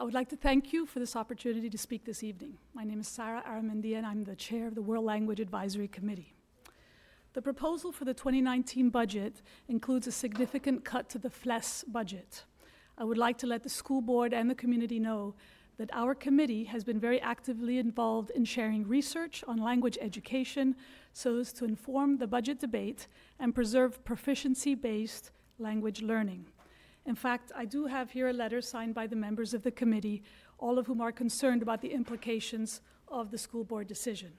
I would like to thank you for this opportunity to speak this evening. My name is Sarah Aramendia, and I'm the chair of the World Language Advisory Committee. The proposal for the 2019 budget includes a significant cut to the FLES budget. I would like to let the school board and the community know that our committee has been very actively involved in sharing research on language education so as to inform the budget debate and preserve proficiency based language learning. In fact, I do have here a letter signed by the members of the committee, all of whom are concerned about the implications of the school board decision.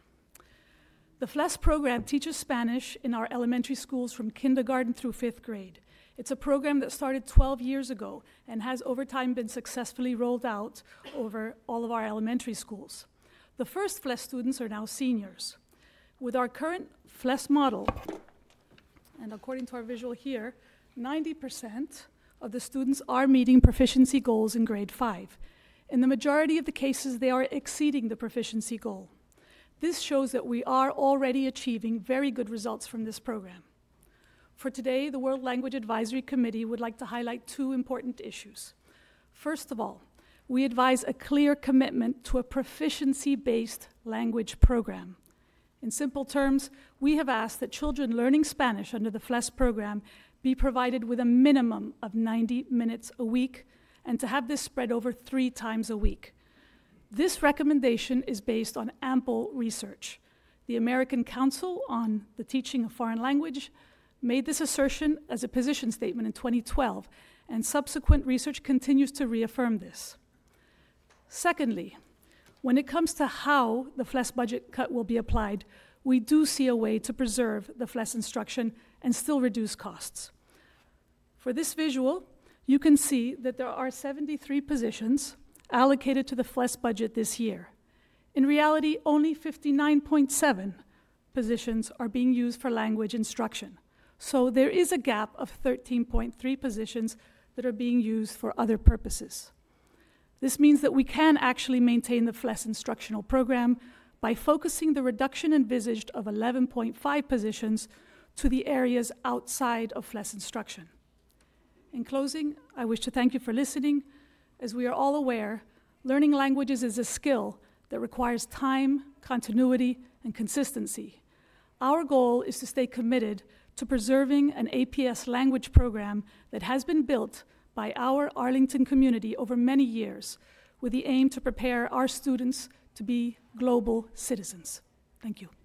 The FLES program teaches Spanish in our elementary schools from kindergarten through fifth grade. It's a program that started 12 years ago and has over time been successfully rolled out over all of our elementary schools. The first FLES students are now seniors. With our current FLES model, and according to our visual here, 90% of the students are meeting proficiency goals in grade 5. In the majority of the cases, they are exceeding the proficiency goal. This shows that we are already achieving very good results from this program. For today, the World Language Advisory Committee would like to highlight two important issues. First of all, we advise a clear commitment to a proficiency based language program. In simple terms, we have asked that children learning Spanish under the FLES program be provided with a minimum of 90 minutes a week and to have this spread over three times a week. This recommendation is based on ample research. The American Council on the Teaching of Foreign Language made this assertion as a position statement in 2012, and subsequent research continues to reaffirm this. Secondly, when it comes to how the FLES budget cut will be applied, we do see a way to preserve the FLES instruction and still reduce costs. For this visual, you can see that there are 73 positions allocated to the FLES budget this year. In reality, only 59.7 positions are being used for language instruction. So there is a gap of 13.3 positions that are being used for other purposes. This means that we can actually maintain the FLES instructional program by focusing the reduction envisaged of 11.5 positions to the areas outside of FLES instruction. In closing, I wish to thank you for listening. As we are all aware, learning languages is a skill that requires time, continuity, and consistency. Our goal is to stay committed to preserving an APS language program that has been built by our Arlington community over many years with the aim to prepare our students to be global citizens. Thank you.